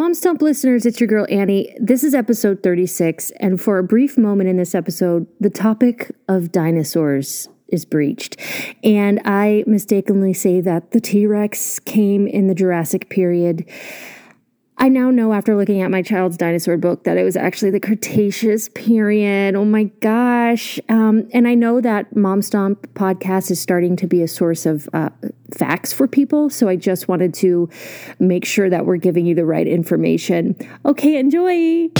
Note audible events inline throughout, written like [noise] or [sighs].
Mom Stomp listeners, it's your girl Annie. This is episode 36, and for a brief moment in this episode, the topic of dinosaurs is breached. And I mistakenly say that the T Rex came in the Jurassic period. I now know after looking at my child's dinosaur book that it was actually the Cretaceous period. Oh my gosh. Um, and I know that Mom Stomp podcast is starting to be a source of uh, facts for people. So I just wanted to make sure that we're giving you the right information. Okay, enjoy.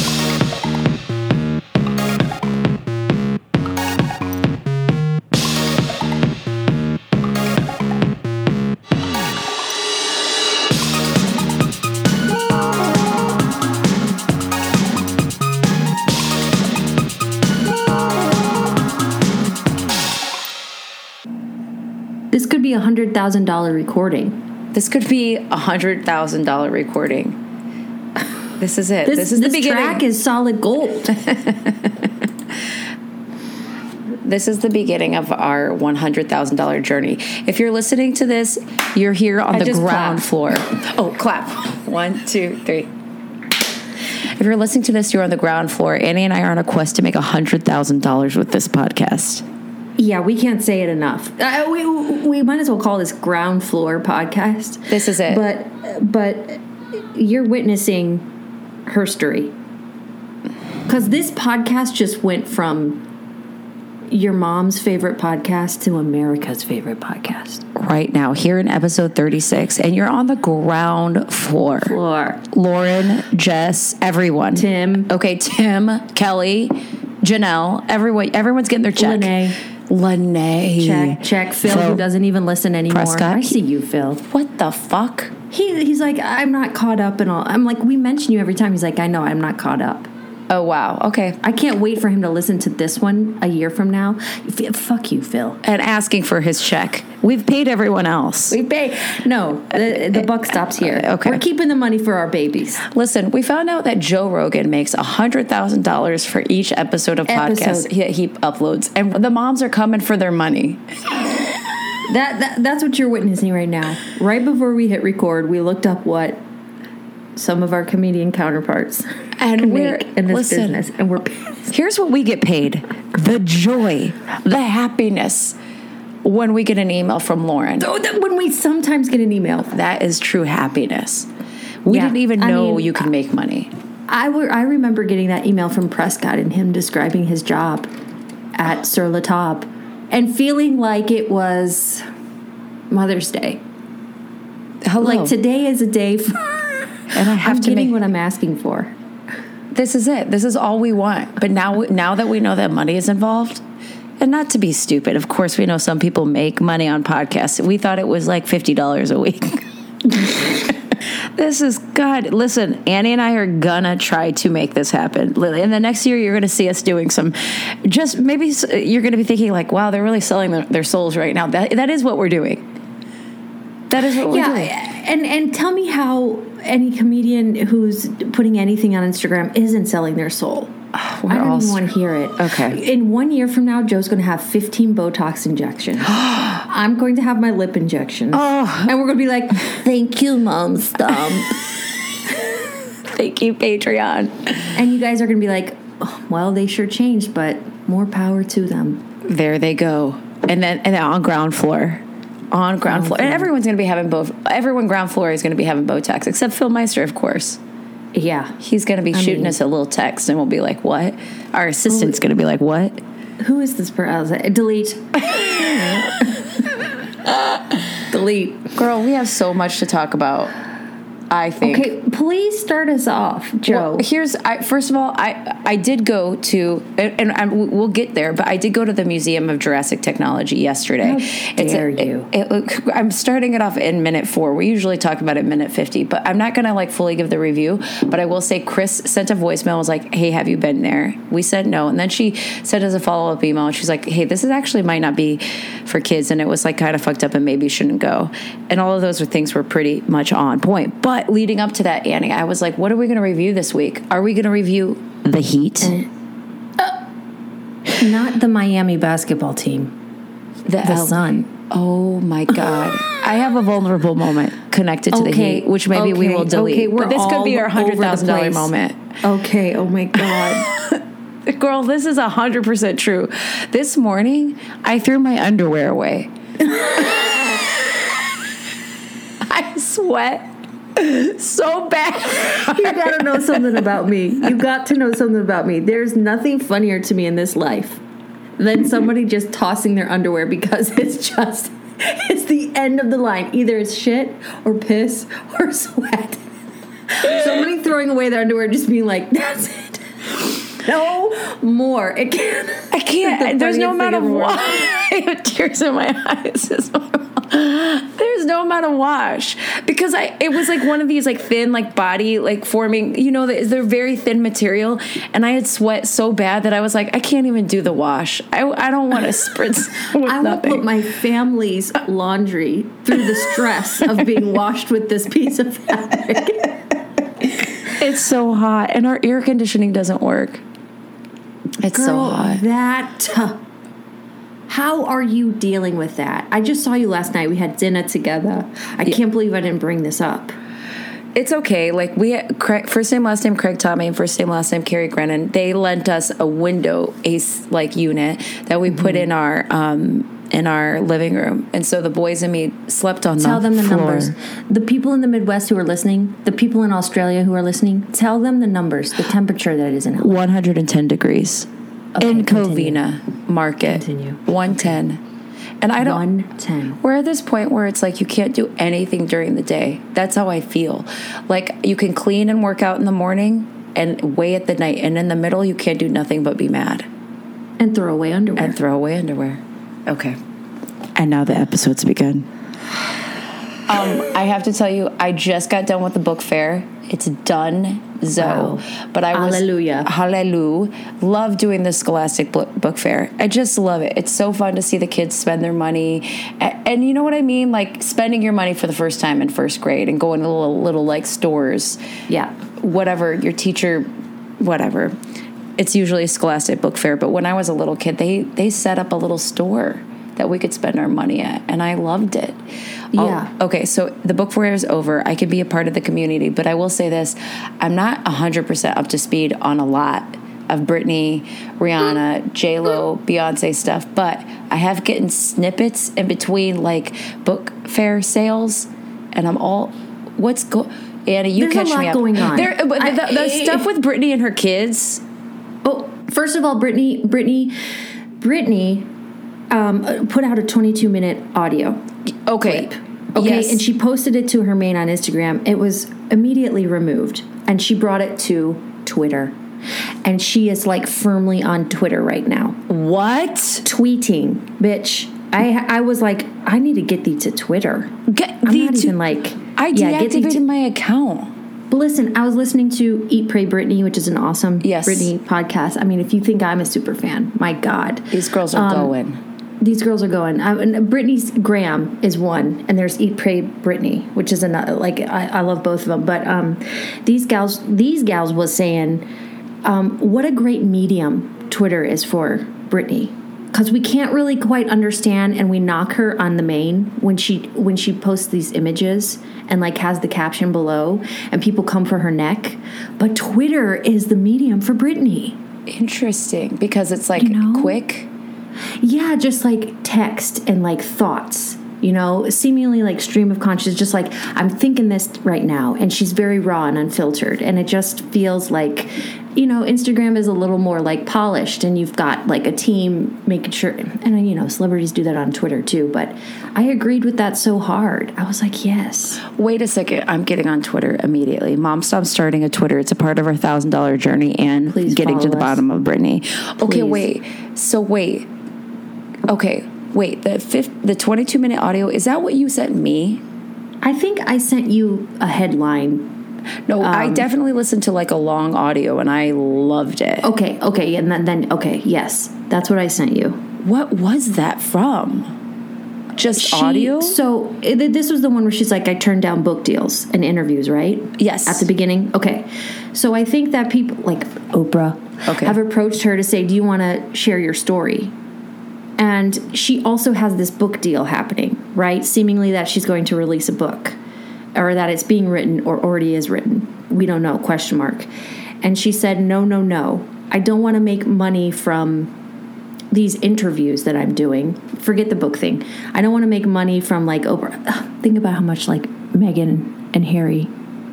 Be a hundred thousand dollar recording. This could be a hundred thousand dollar recording. This is it. This, This, is the beginning. track is solid gold. [laughs] this is the beginning of our one hundred thousand dollar journey. If you're listening to this, you're here on I the ground clapped. floor. Oh, clap! [laughs] One, two, three. If you're listening to this, you're on the ground floor. Annie and I are on a quest to make hundred thousand dollars with this podcast. Yeah, we can't say it enough. Uh, we, we might as well call this ground floor podcast. This is it. But but you're witnessing her story. Cuz this podcast just went from your mom's favorite podcast to America's favorite podcast. right now, here in episode 36, and you're on the ground floor. Floor. Lauren, Jess, everyone. Tim. Okay, Tim, Kelly, Janelle, everyone everyone's getting their check. Lene. Lene. Check check Phil, Phil who doesn't even listen anymore. Prescott. I see you, Phil. What the fuck? He he's like I'm not caught up and all. I'm like we mention you every time. He's like I know I'm not caught up. Oh wow. Okay. I can't wait for him to listen to this one a year from now. F- fuck you, Phil. And asking for his check. We've paid everyone else. We pay. No, the, the buck stops here. Uh, okay. We're keeping the money for our babies. Listen, we found out that Joe Rogan makes $100,000 for each episode of podcast Episode. he, he uploads. And the moms are coming for their money. That, that That's what you're witnessing right now. Right before we hit record, we looked up what some of our comedian counterparts And we're- in this listen. business. And we're Here's what we get paid the joy, the happiness when we get an email from Lauren. Oh, that when we sometimes get an email. That is true happiness. We Yeah, didn't even I know mean, you could make money. I were, I remember getting that email from Prescott and him describing his job at Sur La Table and feeling like it was Mother's Day. Hello. Like today is a day for. And I have I'm to getting make what I'm asking for. this is it. This is all we want. But now now that we know that money is involved, and not to be stupid, of course we know some people make money on podcasts. We thought it was like $50 a week. [laughs] This is God. Listen, Annie and I are gonna try to make this happen. Lily, In the next year, you're gonna see us doing some. Just maybe you're gonna be thinking like, "Wow, they're really selling their, their souls right now." That that is what we're doing. That is what we're Yeah, doing. and and tell me how any comedian who's putting anything on Instagram isn't selling their soul. [sighs] I don't even want to hear it. Okay. In one year from now, Joe's going to have 15 Botox injections. [gasps] I'm going to have my lip injections. Oh. And we're going to be like, thank you, Mom Stomp. [laughs] Thank you, Patreon. and you guys are going to be like, oh, well, they sure changed, but more power to them. There they go. And then and then on ground floor. On ground floor. And everyone's gonna be having both everyone ground floor is gonna be having Botox, except Phil Meister, of course. Yeah. He's gonna be shooting mean- us a little text and we'll be like, What? Our assistant's gonna be like, What? Who is this person? Uh, delete. [laughs] Delete. Girl, we have so much to talk about. I think. Okay, please start us off, Joe. Well, here's I, first of all, I I did go to and, and, we'll get there, but I did go to the Museum of Jurassic Technology yesterday. How dare you. It, it, I'm starting it off in minute four. We usually talk about it minute fifty, but I'm not gonna like fully give the review. But I will say, Chris sent a voicemail. Was like, "Hey, have you been there?" We said no, and then she sent us a follow up email. And she's like, "Hey, this is actually might not be for kids, and it was like kind of fucked up, and maybe you shouldn't go." And all of those were things were pretty much on point. But leading up to that, Annie, I was like, "What are we gonna review this week? Are we gonna review The Heat?" Uh, not the Miami basketball team. The L- Sun. Oh my god. I have a vulnerable moment. connected to the heat, which maybe we will delete. okay, we're but this could be our hundred thousand over dollar the place. moment. Okay. Oh my god. [laughs] Girl, this is hundred percent true. This morning, I threw my underwear away. [laughs] I sweat [laughs] so bad. you got to know something about me. You got to know something about me. There's nothing funnier to me in this life than somebody just tossing their underwear because [laughs] it's just it's the end of the line. Either it's shit or piss or [laughs] sweat. Somebody throwing away their underwear just being like, that's it. No more. It can't. I can't. There's no amount of in the world. wash. I have tears in my eyes. There's no amount of wash because I. It was like one of these like thin like body like forming. You know, they're very thin material, and I had sweat so bad that I was like, I can't even do the wash. I I don't want to [laughs] spritz with I will put my family's laundry through the stress of being washed with this piece of fabric. [laughs] it's so hot, and our air conditioning doesn't work. It's so hot. That. How are you dealing with that? I just saw you last night. We had dinner together. I can't believe I didn't bring this up. It's okay. Like we, Craig, first name, last name, Craig Tommy, and first name, last name, Carrie Grennan. They lent us a window ace like unit that we put Mm-hmm. in our um in our living room, and so the boys and me slept on Tell the them the floor. numbers. The people in the Midwest who are listening, the people in Australia who are listening, tell them the numbers, the temperature that is in LA. 110 degrees in continue. Covina Market. Continue. 110. And I don't 110. We're at this point where it's like you can't do anything during the day. That's how I feel. Like you can clean and work out in the morning and weigh at the night, and in the middle you can't do nothing but be mad And throw away underwear. and throw away underwear. Okay. And now the episodes begin. Um, I have to tell you, I just got done with the book fair. It's done, Zo. Wow. But I was Hallelujah. hallelujah. Love doing the Scholastic book, book fair. I just love it. It's so fun to see the kids spend their money, and, and you know what I mean, like spending your money for the first time in first grade and going to little, little like stores yeah. whatever your teacher whatever it's usually a scholastic book fair but when i was a little kid they they set up a little store that we could spend our money at and i loved it Oh, Yeah. okay so the book fair is over i can be a part of the community but i will say this i'm not 100% up to speed on a lot of Britney, Rihanna, [laughs] J Lo, Beyonce stuff, but I have gotten snippets in between like book fair sales, and I'm all, what's go? Anna, you There's catch me up. going on. There, but I- the, the stuff with Britney and her kids. Oh, first of all, Britney, Britney, Britney um, put out a 22 minute audio. Okay, Okay, Yes. and she posted it to her main on Instagram. It was immediately removed, and she brought it to Twitter. And she is like firmly on Twitter right now, what? tweeting, bitch. I I was like, I need to get thee to Twitter. Get I'm thee not to- even like, I yeah, get deactivated to- my account. But listen, I was listening to Eat Pray Britney, which is an awesome Yes. Britney podcast. I mean, if you think I'm a super fan, my God, These girls are Um, going. These girls are going. And Britney's Gram is one, and there's Eat Pray Britney, which is another. Like I, I love both of them, but um, these gals, these gals was saying, um, what a great medium Twitter is for Britney. Because we can't really quite understand, and we knock her on the main when she when she posts these images and like has the caption below, and people come for her neck. But Twitter is the medium for Britney. Interesting because it's like You know? quick. Yeah, just like text and like thoughts, you know, seemingly like stream of consciousness, just like I'm thinking this right now. And she's very raw and unfiltered. And it just feels like, you know, Instagram is a little more like polished and you've got like a team making sure. And, you know, celebrities do that on Twitter too. But I agreed with that so hard. I was like, yes. Wait a second. I'm getting on Twitter immediately. Mom, stop starting a Twitter. It's a part of our thousand dollar journey and Please getting to the us. bottom of Britney. Okay, wait. So wait. Okay, wait. The fifth, the 22 minute audio is that what you sent me? I think I sent you a headline. No, I Um, definitely listened to like a long audio and I loved it. Okay, okay. And then, then okay, yes, that's what I sent you. What was that from? Just She- audio? So i- th- this was the one where she's like, I turned down book deals and interviews, right? Yes. At the beginning. Okay. So I think that people like Oprah Okay. have approached her to say, Do you want to share your story? And she also has this book deal happening, right? Seemingly that she's going to release a book. or that it's being written or already is written. We don't know, question mark. And she said, no, no, no. I don't want to make money from these interviews that I'm doing. Forget the book thing. I don't want to make money from like Oprah. Ugh, think about how much like Meghan and Harry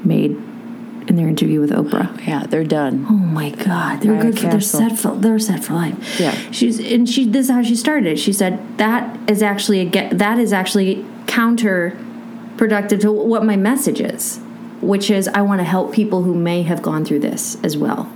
made in their interview with Oprah. Yeah, they're done. Oh my God, they're good. For, they're set for. They're set for life. Yeah. she's and she. This is how she started. it. She said that is actually a get. That is actually counterproductive to what my message is, which is I want to help people who may have gone through this as well.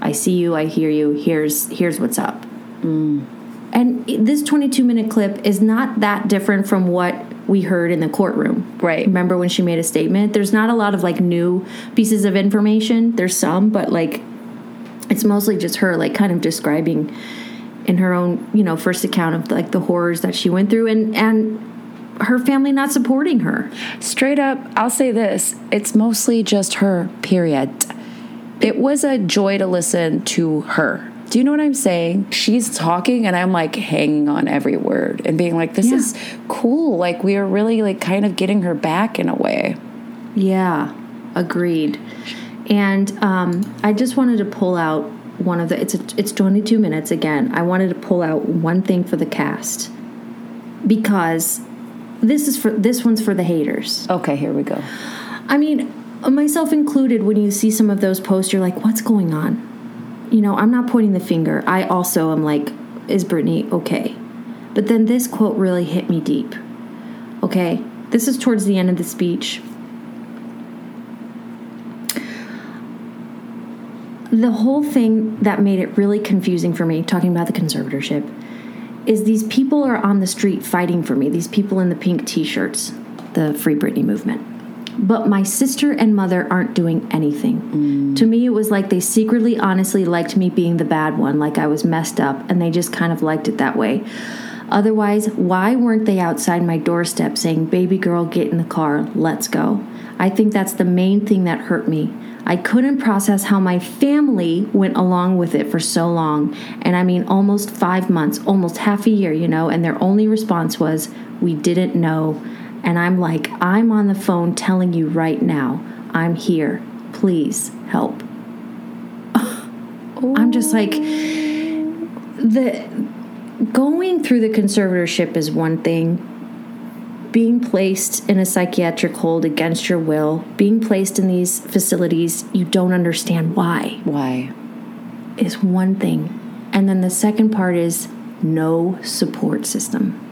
I see you. I hear you. Here's here's what's up. Mm. And this 22 minute clip is not that different from what we heard in the courtroom. Right. Remember when she made a statement? There's not a lot of like new pieces of information. There's some, but like it's mostly just her like kind of describing in her own, you know, first account of like the horrors that she went through and and her family not supporting her. Straight up, I'll say this it's mostly just her, period. It was a joy to listen to her. Do you know what I'm saying? She's talking and I'm like hanging on every word and being like, this Yeah. is cool. Like, we are really like kind of getting her back in a way. Yeah, agreed. And um, I just wanted to pull out one of the. It's a, it's 22 minutes again. I wanted to pull out one thing for the cast because this is for this one's for the haters. Okay, here we go. I mean, myself included. When you see some of those posts, you're like, "What's going on?" You know, I'm not pointing the finger. I also am like, "Is Britney okay?" But then this quote really hit me deep. Okay, this is towards the end of the speech. the whole thing that made it really confusing for me, talking about the conservatorship, is these people are on the street fighting for me. These people in the pink T-shirts, the Free Britney movement. But my sister and mother aren't doing anything. Mm. To me, it was like they secretly, honestly liked me being the bad one, like I was messed up, and they just kind of liked it that way. Otherwise, why weren't they outside my doorstep saying, Baby girl, get in the car, let's go? I think that's the main thing that hurt me. I couldn't process how my family went along with it for so long. And I mean, almost five months, almost half a year, you know, and their only response was, We didn't know. And I'm like, I'm on the phone telling you right now, I'm here. Please help. [laughs] I'm just like, the going through the conservatorship is one thing being placed in a psychiatric hold against your will being placed in these facilities you don't understand why Why? is one thing and then the second part is no support system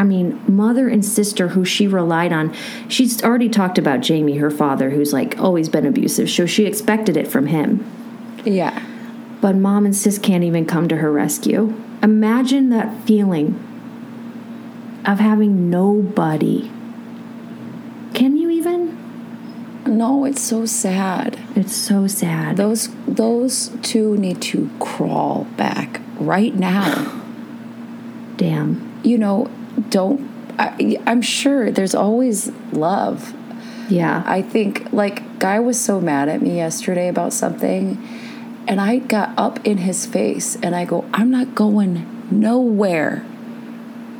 I mean, mother and sister who she relied on. She's already talked about Jamie, her father, who's like always been abusive, so she expected it from him. Yeah. But mom and sis can't even come to her rescue. Imagine that feeling of having nobody. Can you even? No, it's so sad. It's so sad. Those those two need to crawl back right now. Damn. You know, don't. I, I'm sure there's always love. Yeah. I think like guy was so mad at me yesterday about something, and I got up in his face and I go, I'm not going nowhere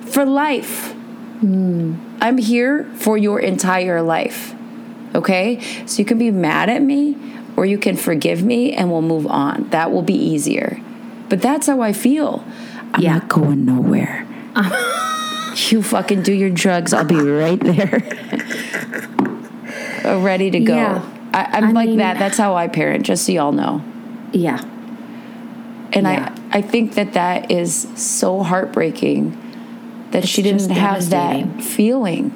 for life. Hmm. I'm here for your entire life. Okay? So you can be mad at me or you can forgive me and we'll move on. That will be easier. But that's how I feel. I'm Yeah. not going nowhere. [laughs] you fucking do your drugs. I'll be right there. Uh, [laughs] Ready to go. Yeah. I, I'm I like mean- that. That's how I parent, just so y'all know. yeah. And Yeah. I, I think that that is so heartbreaking that she didn't have that feeling.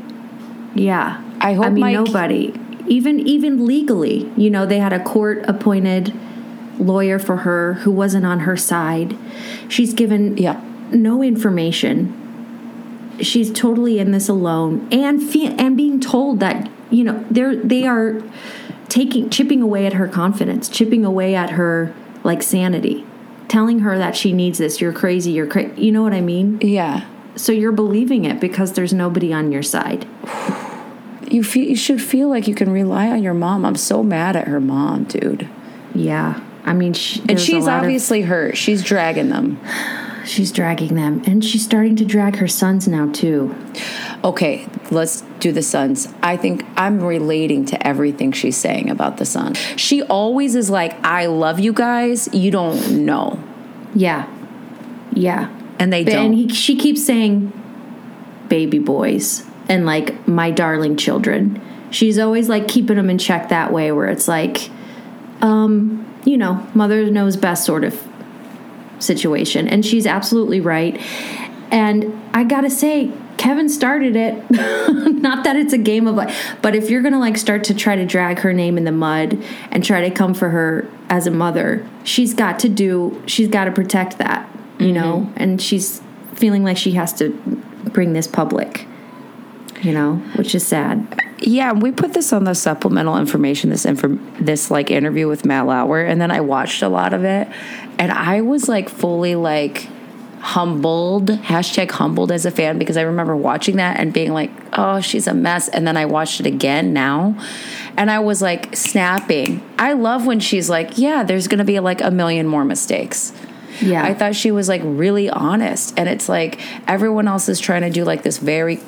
Yeah. I hope I mean, Mike- nobody. Even even legally, you know, they had a court appointed lawyer for her who wasn't on her side. She's given Yeah. no information. She's totally in this alone, and fe- and being told that you know they're they are taking chipping away at her confidence, chipping away at her like sanity, telling her that she needs this. You're crazy. You're crazy. You know what I mean? Yeah. So you're believing it because there's nobody on your side. You feel you should feel like you can rely on your mom. I'm so mad at her mom, dude. Yeah. I mean, she, And she's lot of- obviously hurt. She's dragging them. She's dragging them, and she's starting to drag her sons now too. okay, let's do the Sons. I think I'm relating to everything she's saying about the Sons. She always is like, I love you guys. You don't know. Yeah. Yeah. And they don't. And he, she keeps saying baby boys and like my darling children. She's always like keeping them in check that way where it's like um, you know, mother knows best sort of situation. And she's absolutely right. And I got to say, Kevin started it. [laughs] Not that it's a game of like, but if you're to like start to try to drag her name in the mud and try to come for her as a mother, she's got to do, she's got to protect that, you mm-hmm. know? And she's feeling like she has to bring this public, you know, which is sad. Yeah, we put this on the supplemental information, this inform- this like interview with Matt Lauer, and then I watched a lot of it, and I was like fully like humbled hashtag humbled as a fan because i remember watching that and being like oh she's a mess and then i watched it again now and i was like snapping. I love when she's like yeah there's gonna be like a million more mistakes. Yeah. I thought she was like really honest and it's like everyone else is trying to do like this very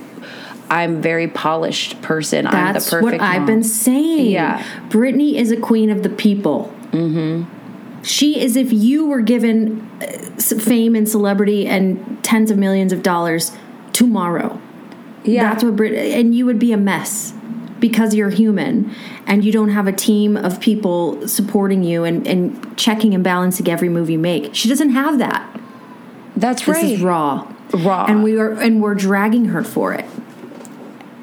I'm very polished person. That's I'm the perfect what I've mom. been saying. Yeah. Britney is a queen of the people. Mm-hmm. She is if you were given uh, fame and celebrity and tens of millions of dollars tomorrow. Yeah. That's what Brit and you would be a mess because you're human and you don't have a team of people supporting you and, and checking and balancing every move you make. She doesn't have that. That's this right. This is raw. Raw. And we are and we're dragging her for it.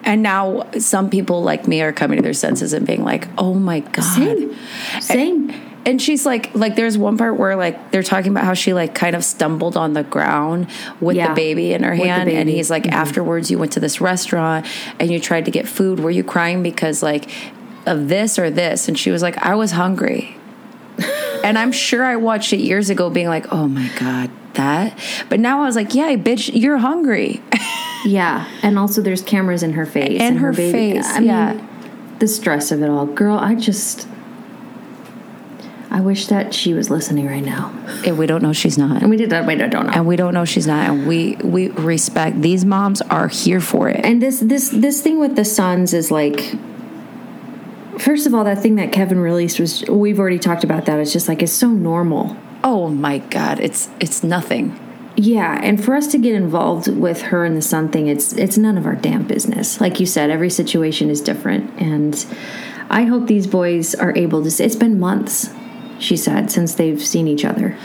And now some people like me are coming to their senses and being like, "Oh my god." Same. Same. And, and she's like like there's one part where like they're talking about how she like kind of stumbled on the ground with yeah. the baby in her hand and he's like mm-hmm. afterwards you went to this restaurant and you tried to get food were you crying because like of this or this and she was like I was hungry [laughs] and I'm sure I watched it years ago being like oh my god that but now I was like yeah bitch you're hungry [laughs] yeah and also there's cameras in her face and, and her, her face I yeah mean, the stress of it all girl I just I wish that she was listening right now. And we don't know she's not. And we did that. We don't know. And we don't know she's not. And we we respect these moms are here for it. And this this this thing with the sons is like. First of all, that thing that Kevin released was we've already talked about that. It's just like it's so normal. Oh my god, it's it's nothing. Yeah, and for us to get involved with her and the son thing, it's it's none of our damn business. Like you said, every situation is different, and I hope these boys are able to. Say, it's been months she said, since they've seen each other.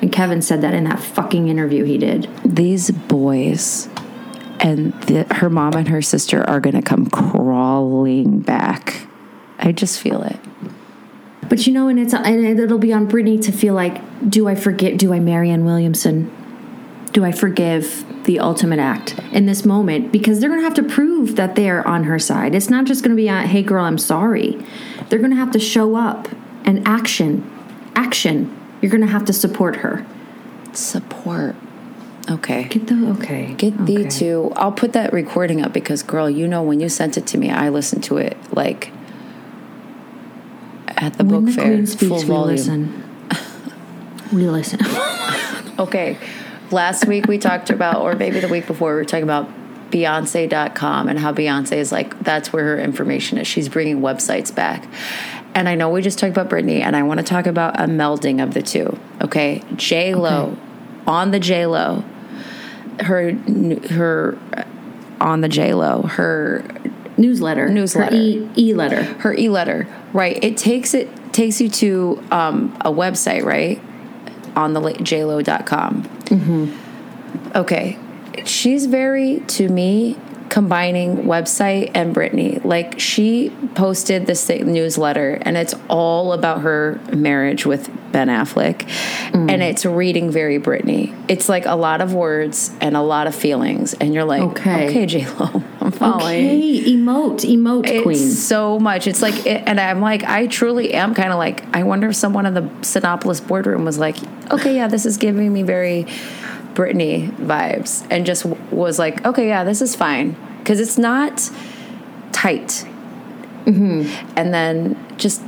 And Kevin said that in that fucking interview he did. These boys and the, her mom and her sister are going to come crawling back. I just feel it. But you know, and it's and it'll be on Britney to feel like, do I forget? Do I Marianne Williamson? Do I forgive the ultimate act in this moment? Because they're going to have to prove that they're on her side. It's not just going to be, uh, hey, girl, I'm sorry. They're going to have to show up and action. Action. You're going to have to support her. Support. Okay. Get the okay. Get okay. the two. I'll put that recording up because, girl, you know when you sent it to me, I listened to it like at the when book the fair, speaks, full volume. We listen. we listen. [laughs] okay. Last week we talked about, or maybe the week before, we were talking about Beyonce.com and how Beyonce is like, that's where her information is. She's bringing websites back. And I know we just talked about Britney, and I want to talk about a melding of the two. Okay, J Lo, okay. on the J Lo, her her on the J Lo, her newsletter, newsletter, her e letter, her e letter. Right, it takes it takes you to um, a website, right, on the jlo.com. Mm-hmm. Okay, she's very to me combining website and Britney. Like she posted this newsletter and it's all about her marriage with Ben Affleck mm. and it's reading very Britney. It's like a lot of words and a lot of feelings and you're like, okay, okay J Lo, [laughs] I'm following. Okay, emote, emote it's queen. So much. It's like, it, and I'm like, I truly am kind of like, I wonder if someone in the Sinopolis boardroom was like, okay, yeah, this is giving me very Britney vibes and just was like, okay, yeah, this is fine. Because it's not tight. Mm-hmm. And then just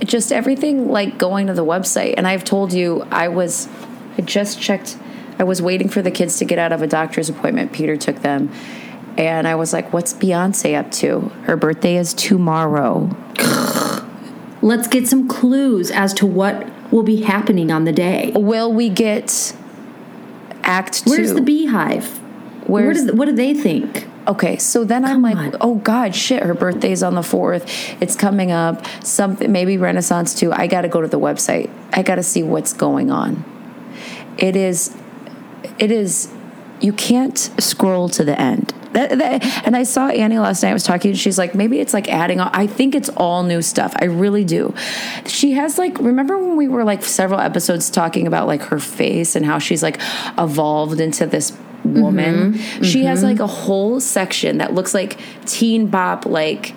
just everything like going to the website. And I've told you I was I just checked I was waiting for the kids to get out of a doctor's appointment. Peter took them and I was like, "What's Beyonce up to? Her birthday is tomorrow." Let's get some clues as to what will be happening on the day. Will we get Act Two? Where's the beehive? Where Where's does, what do they think? Okay, so then I'm like, on. oh God, shit, her birthday's on the fourth. It's coming up. Something maybe Renaissance too. I gotta go to the website. I gotta see what's going on. It is it is you can't scroll to the end. That, that, and I saw Annie last night. I was talking. and She's like, maybe it's like adding. On. I think it's all new stuff. I really do. She has like. Remember when we were like several episodes talking about like her face and how she's like evolved into this woman. Mm-hmm. She has like a whole section that looks like teen bop, like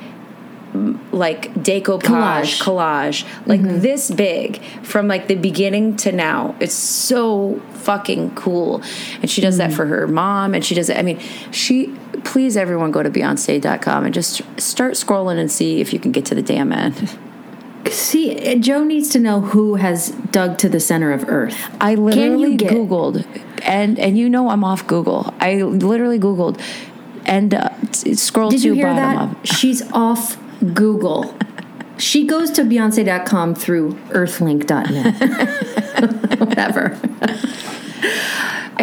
like decoupage Collage. collage, like this big from like the beginning to now. It's so fucking cool. And she does that for her mom and she does it. I mean, she please everyone go to beyonce.com and just start scrolling and see if you can get to the damn end. [laughs] See, Joe needs to know who has dug to the center of Earth. I literally get- googled and and you know I'm off Google. I literally googled and uh, scroll Did to you hear bottom that? up. She's off Google. She goes to Beyonce.com through earthlink.net. [laughs] Whatever.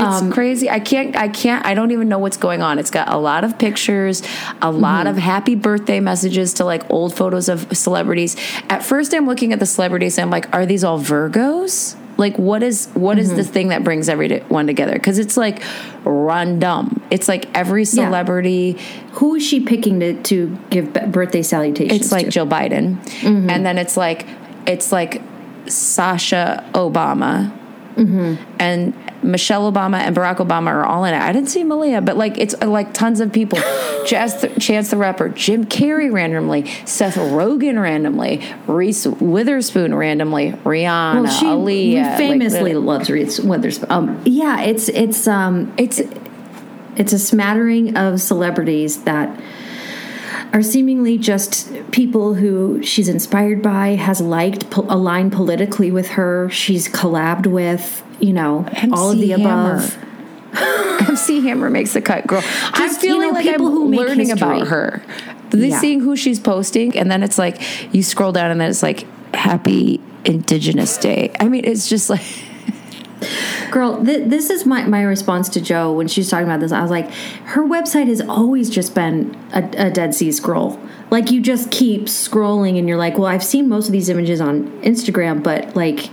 It's crazy. I can't. I can't. I don't even know what's going on. It's got a lot of pictures, a lot Mm-hmm. of happy birthday messages to like old photos of celebrities. At first, I'm looking at the celebrities. and I'm like, are these all Virgos? Like, what is what is Mm-hmm. the thing that brings everyone together? Because it's like random. It's like every celebrity. Who is she picking to, to give birthday salutations It's like to? Joe Biden, Mm-hmm. and then it's like it's like Sasha Obama, Mm-hmm. and Michelle Obama and Barack Obama are all in it. I didn't see Malia, but like it's uh, like tons of people. [gasps] Chance the, Chance the Rapper, Jim Carrey randomly, Seth Rogen randomly, Reese Witherspoon randomly, Rihanna, Well, she Aaliyah. famously the- loves Reese Witherspoon. Um, yeah, it's it's um it's it's a smattering of celebrities that are seemingly just people who she's inspired by, has liked, po- aligned politically with her, she's collabed with, you know, all of MC the above. Hammer. [laughs] MC Hammer makes the cut, girl. I'm Just, you feeling know, like people I'm who learning about her. This Yeah. Seeing who she's posting, and then it's like you scroll down, and then it's like Happy Indigenous Day. I mean, it's just like [laughs] Girl, th- this is my, my response to Joe when she's talking about this. I was like, her website has always just been a, a Dead Sea Scroll. Like, you just keep scrolling and you're like, well, I've seen most of these images on Instagram, but like,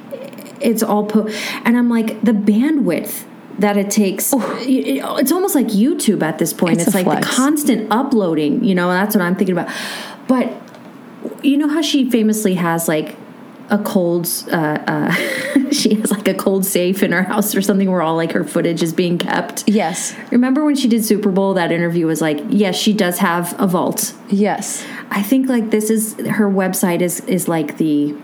it's all po. And I'm like, the bandwidth that it takes, it- it's almost like YouTube at this point. It's It's, like flex. the constant uploading, you know, that's what I'm thinking about. But you know how she famously has like a cold uh, uh [laughs] she has like a cold safe in her house or something where all like her footage is being kept yes, remember when she did super bowl that interview was like yes she does have a vault yes. i think like this is her website is is like the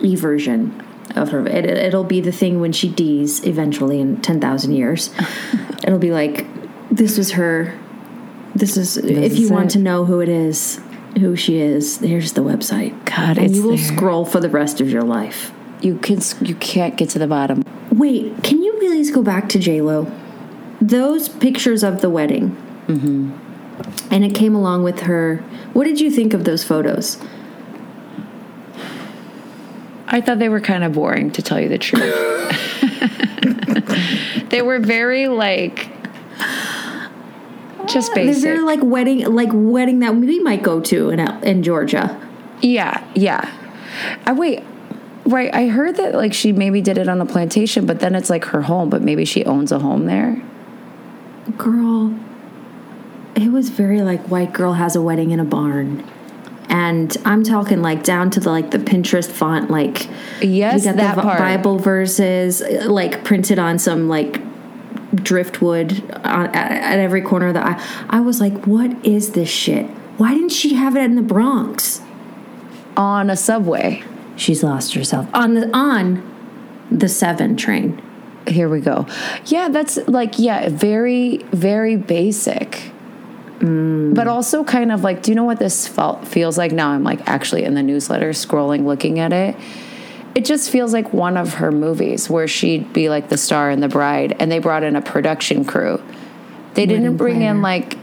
e version of her. It, it'll be the thing when she D's eventually in 10,000 years. [laughs] It'll be like this is her this is if is you want to know who it is who she is here's the website. God, and it's you will there. scroll for the rest of your life. You can you can't get to the bottom. wait can you please go back to j-lo? Those pictures of the wedding. Mm-hmm. and it came along with her. What did you think of those photos I thought they were kind of boring, to tell you the truth. [laughs] they were very like just basic. they're very like wedding like wedding that we might go to in, in georgia Yeah, yeah. I wait. Right, I heard that like she maybe did it on a plantation, but then it's like her home, but maybe she owns a home there. girl it was very like white girl has a wedding in a barn and i'm talking like down to the like the pinterest font like Yes, that the part. bible verses uh, like printed on some like driftwood on, at, at every corner of the eye i was like what is this shit why didn't she have it in the bronx on a subway. she's lost herself on the on the seven train Here we go. Yeah, that's like yeah, very very basic. Mm. But also kind of like, do you know what this felt feels like now? I'm like actually in the newsletter scrolling, looking at it. It just feels like one of her movies where she'd be like the star and the bride, and they brought in a production crew. They didn't Wedding bring in like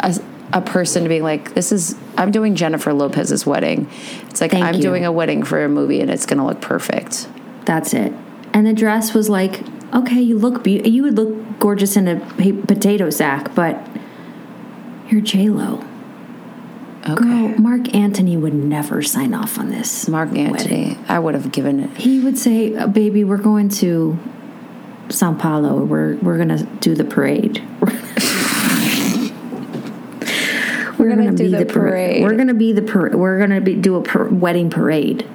a, a person being like, "This is I'm doing Jennifer Lopez's wedding." It's like Thank I'm you. doing a wedding for a movie, and it's gonna look perfect. That's it. And the dress was like, okay, you look be- you would look gorgeous in a potato sack, but you're J Lo. Okay. Girl, Marc Anthony would never sign off on this. Marc Anthony, wedding. I would have given it. He would say, "Uh, "Baby, we're going to Sao Paulo. We're we're gonna do the parade. [laughs] We're, gonna do the par- parade. We're gonna be the par- We're gonna be do a par- wedding parade."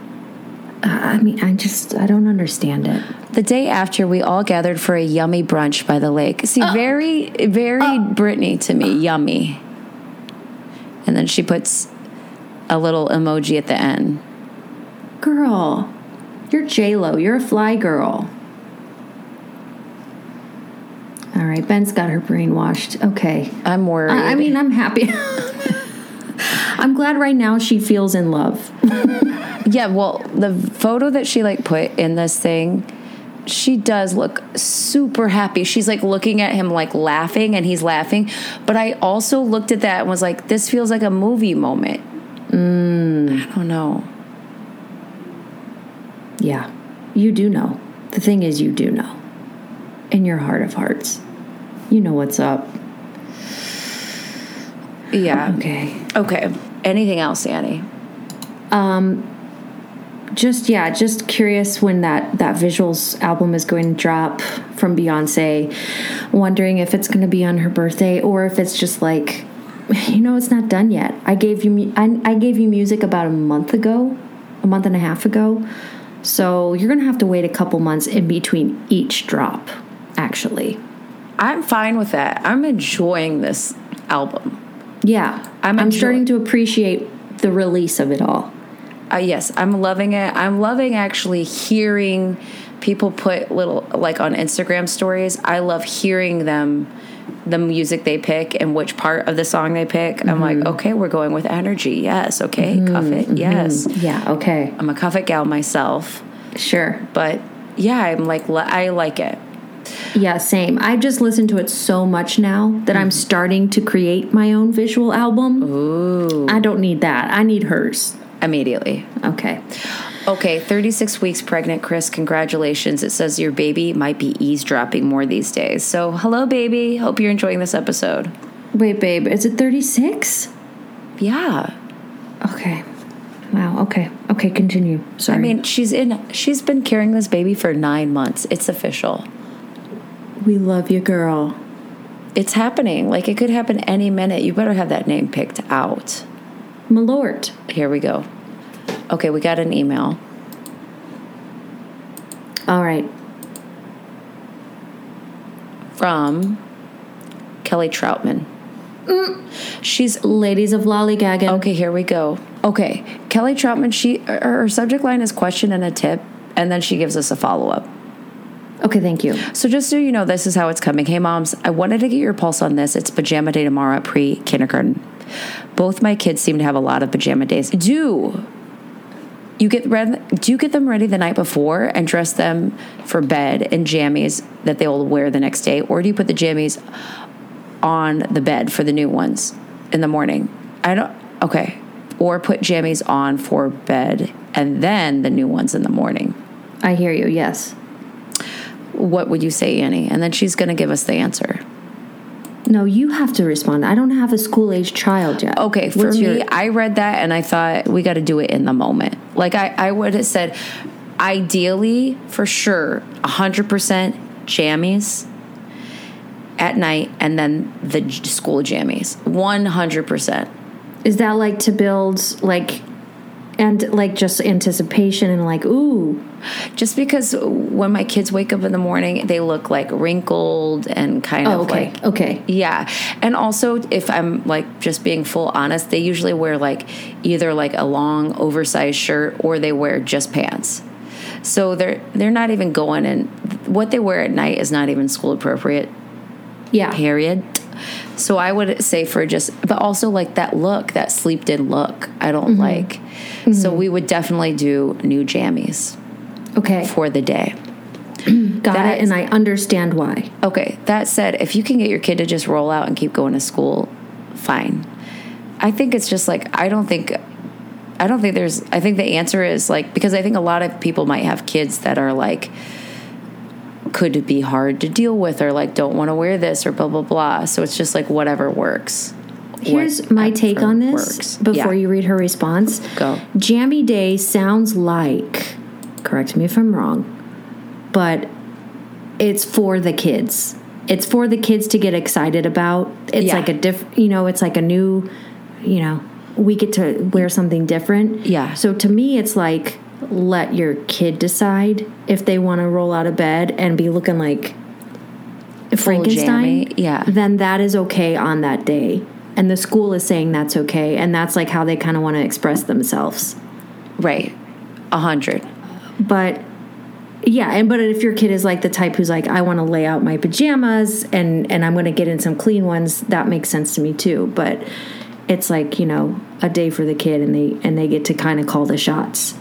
Uh, I mean, I just I don't understand it. The day after, we all gathered for a yummy brunch by the lake. See, very, very Britney to me, yummy. And then she puts a little emoji at the end. Girl, you're J Lo. You're a fly girl. All right, Ben's got her brainwashed. Okay. I'm worried. I, I mean, I'm happy. [laughs] I'm glad right now she feels in love. [laughs] yeah. Well, the photo that she like put in this thing, she does look super happy. She's like looking at him, like laughing, and he's laughing. But I also looked at that and was like, this feels like a movie moment. Mm. I don't know. Yeah, you do know. The thing is, you do know. In your heart of hearts, you know what's up. Yeah. Okay. Okay. Anything else, Annie? Just yeah, just curious when that that visuals album is going to drop from Beyonce. Wondering if it's going to be on her birthday or if it's just like, you know, it's not done yet. I gave you I, I gave you music about a month ago, a month and a half ago. So you're going to have to wait a couple months in between each drop. Actually, I'm fine with that. I'm enjoying this album. yeah, I'm I'm, enjoy- starting to appreciate the release of it all. Uh, yes, I'm loving it. I'm loving actually hearing people put little like on Instagram stories. I love hearing them the music they pick and which part of the song they pick. I'm mm-hmm. like, okay, we're going with energy. Yes, okay, mm-hmm. cuff it. Mm-hmm. Yes. Yeah. Okay. I'm a cuff it gal myself, Sure. but yeah, I'm like I like it. Yeah, same. I've just listen to it so much now that I'm starting to create my own visual album. Ooh. I don't need that. I need hers. Immediately. Okay. Okay, 36 weeks pregnant, Chris. Congratulations. It says your baby might be eavesdropping more these days. So, hello, baby. Hope you're enjoying this episode. Wait, babe, is it 36? Yeah. Okay. Wow. Okay. Okay, continue. Sorry. I mean, she's in. She's been carrying this baby for nine months. It's official. we love you, girl. It's happening. Like it could happen any minute. You better have that name picked out. Malort. Here we go. Okay, we got an email. All right. from Kelly Troutman. She's Ladies of Lollygagging. okay. Here we go. Okay, Kelly Troutman. She her, her subject line is question and a tip, and then she gives us a follow up. Okay, thank you. So just so you know, this is how it's coming. Hey, moms, I wanted to get your pulse on this. It's pajama day tomorrow at pre kindergarten. Both my kids seem to have a lot of pajama days. Do you get ready? Do you get them ready the night before and dress them for bed in jammies that they'll wear the next day, or do you put the jammies on the bed for the new ones in the morning? I don't. Okay, or put jammies on for bed and then the new ones in the morning. I hear you. Yes. What would you say, Annie? And then she's going to give us the answer. No, you have to respond. I don't have a school age child yet. Okay, for What's me, your- I read that and I thought we got to do it in the moment. Like I, I would have said, ideally, for sure, hundred percent jammies at night, and then the school jammies, one hundred percent. Is that like to build like and like just anticipation and like ooh Just because when my kids wake up in the morning, they look like wrinkled and kind oh of okay like okay Yeah. And also if I'm like just being full honest, they usually wear like either like a long oversized shirt or they wear just pants. So they're they're not even going and what they wear at night is not even school appropriate, yeah period. So I would say for just but also like that look, that sleep did look, I don't mm-hmm. like. So we would definitely do new jammies okay for the day. [clears throat] got that's- it and I understand why Okay, that said, if you can get your kid to just roll out and keep going to school, fine. I think it's just like I don't think I don't think there's I think the answer is like because I think a lot of people might have kids that are like could be hard to deal with or like don't want to wear this or blah blah blah. So it's just like whatever works. Here's my take on this works. before Yeah. you read her response. Go. Jammy Day sounds like, correct me if I'm wrong, but it's for the kids. It's for the kids to get excited about. It's Yeah. like a diff, you know, it's like a new, you know, we get to wear something different. Yeah. So to me, it's like let your kid decide if they want to roll out of bed and be looking like Frankenstein. yeah. Then that is okay on that day. And the school is saying that's okay. And that's like how they kind of want to express themselves. Right. A hundred. But yeah, and but if your kid is like the type who's like, I want to lay out my pajamas and and I'm going to get in some clean ones, that makes sense to me too. But it's like you know a day for the kid, and they and they get to kind of call the shots.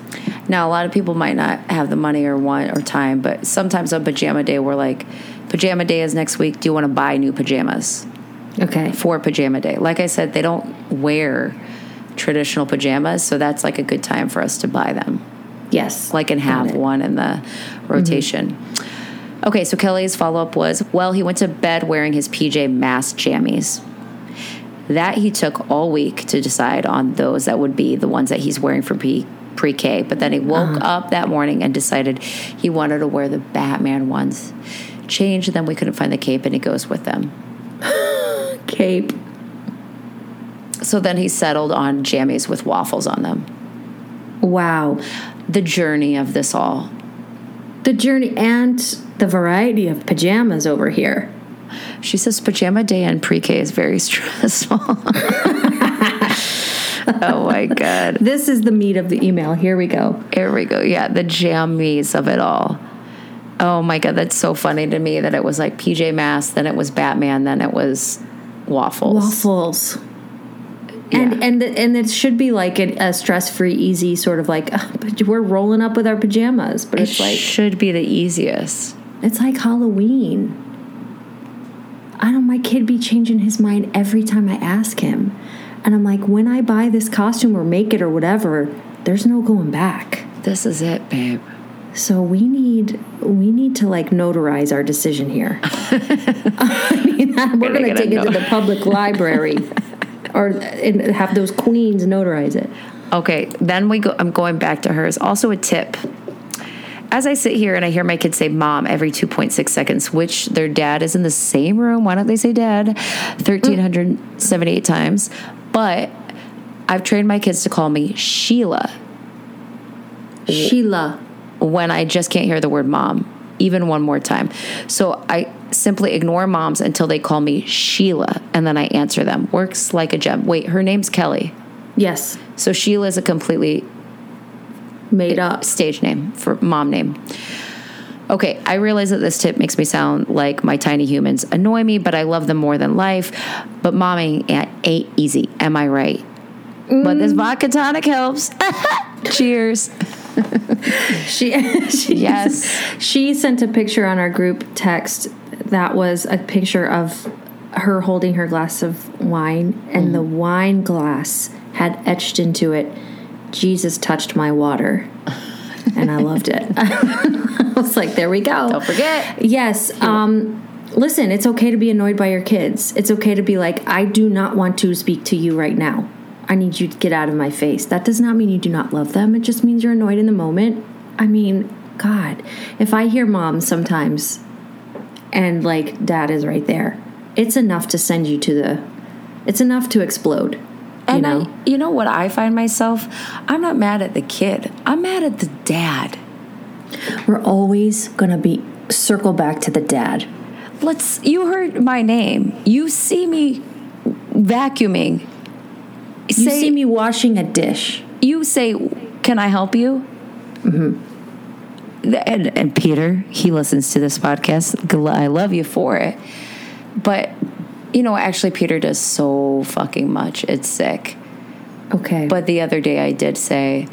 Now, a lot of people might not have the money or want or time, but sometimes on pajama day, we're like, pajama day is next week. Do you want to buy new pajamas Okay. for pajama day? Like I said, they don't wear traditional pajamas, so that's like a good time for us to buy them, Yes. like and have. Mm-hmm. one in the rotation. Okay, so Kelly's follow up was, well, he went to bed wearing his PJ mask jammies. That he took all week to decide on those that would be the ones that he's wearing for P- pre-K. But then he woke Uh-huh. up that morning and decided he wanted to wear the Batman ones. Changed, then we couldn't find the cape, and he goes with them. [laughs] Cape. So then he settled on jammies with waffles on them. Wow. The journey of this all. The journey and the variety of pajamas over here. She says pajama day in pre-K is very [laughs] stressful. oh my god. This is the meat of the email. Here we go. Here we go. Yeah, the jammies of it all. Oh my god, that's so funny to me that it was like PJ Masks, then it was Batman, then it was waffles. Waffles. And and and it should be like a, a stress free, easy sort of like "Ugh, but we're rolling up with our pajamas, but It it's like should be the easiest. it's like Halloween. I don't. My kid be changing his mind every time I ask him, and I'm like, when I buy this costume or make it or whatever, there's no going back. This is it, babe. So we need we need to like notarize our decision here. [laughs] I mean, [laughs] we're Gonna going to get a take it to the public library, [laughs] or and have those queens notarize it. Okay, then we go. I'm going back to hers. Also, a tip. As I sit here and I hear my kids say "mom" every 2.6 seconds, which their dad is in the same room. Why don't they say "dad" 1,378 times? But I've trained my kids to call me Sheila Sheila, when I just can't hear the word "mom" even one more time. So I simply ignore moms until they call me Sheila, and then I answer them. Works like a gem. Wait, her name's Kelly. yes, So Sheila is a completely made up. stage name for mom name. Okay, I realize that this tip makes me sound like my tiny humans annoy me, but I love them more than life. But momming ain't ain't easy. Am I right? But this mm. vodka tonic helps. [laughs] Cheers. [laughs] She, [laughs] she Yes. she sent a picture on our group text that was a picture of her holding her glass of wine, and the mm. wine glass had etched into it, "Jesus touched my water," and I loved it. [laughs] I was like, "There we go." Don't forget. Yes. Um, listen, it's okay to be annoyed by your kids. It's okay to be like, I do not want to speak to you right now. I need you to get out of my face. That does not mean you do not love them. It just means you're annoyed in the moment. I mean, God, if I hear mom sometimes and like dad is right there, it's enough to send you to the, it's enough to explode. You And know? I, you know what I find myself? I'm not mad at the kid. I'm mad at the dad. We're always going to be, circle back to the dad. Let's. You heard my name. You see me vacuuming. You see me washing a dish. you say, "Can I help you?" Mm-hmm. And, and Peter, he listens to this podcast. I love you for it, but you know, actually, Peter does so fucking much. It's sick. Okay. But the other day, I did say,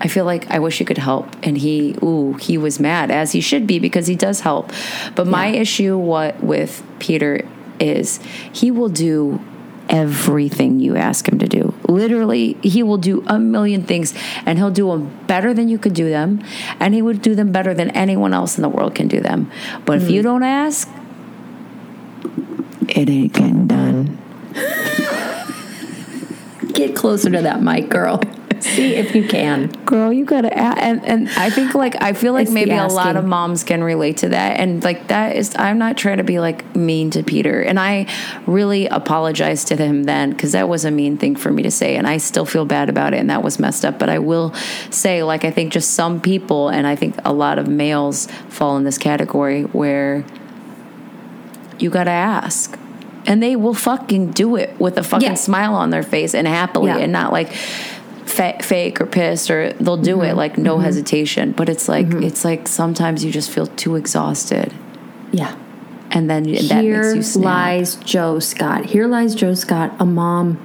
I feel like I wish you could help, and he, ooh, he was mad as he should be because he does help. But my issue, what with Peter is, he will do everything you ask him to do. Literally, he will do a million things and he'll do them better than you could do them. And he would do them better than anyone else in the world can do them. But mm. if you don't ask, it ain't getting done. Get closer to that mic, girl. See if you can. Girl, you gotta ask. And, and I think, like, I feel like it's maybe a lot of moms can relate to that. And, like, that is, I'm not trying to be, like, mean to Peter. And I really apologized to him then because that was a mean thing for me to say. And I still feel bad about it. And that was messed up. But I will say, like, I think just some people, and I think a lot of males fall in this category where you gotta ask and they will fucking do it with a fucking yeah. smile on their face and happily yeah. and not like fa- fake or pissed or they'll do mm-hmm. it like no mm-hmm. hesitation but it's like mm-hmm. it's like sometimes you just feel too exhausted yeah and then Here that makes you snap. lies joe scott Here lies joe scott a mom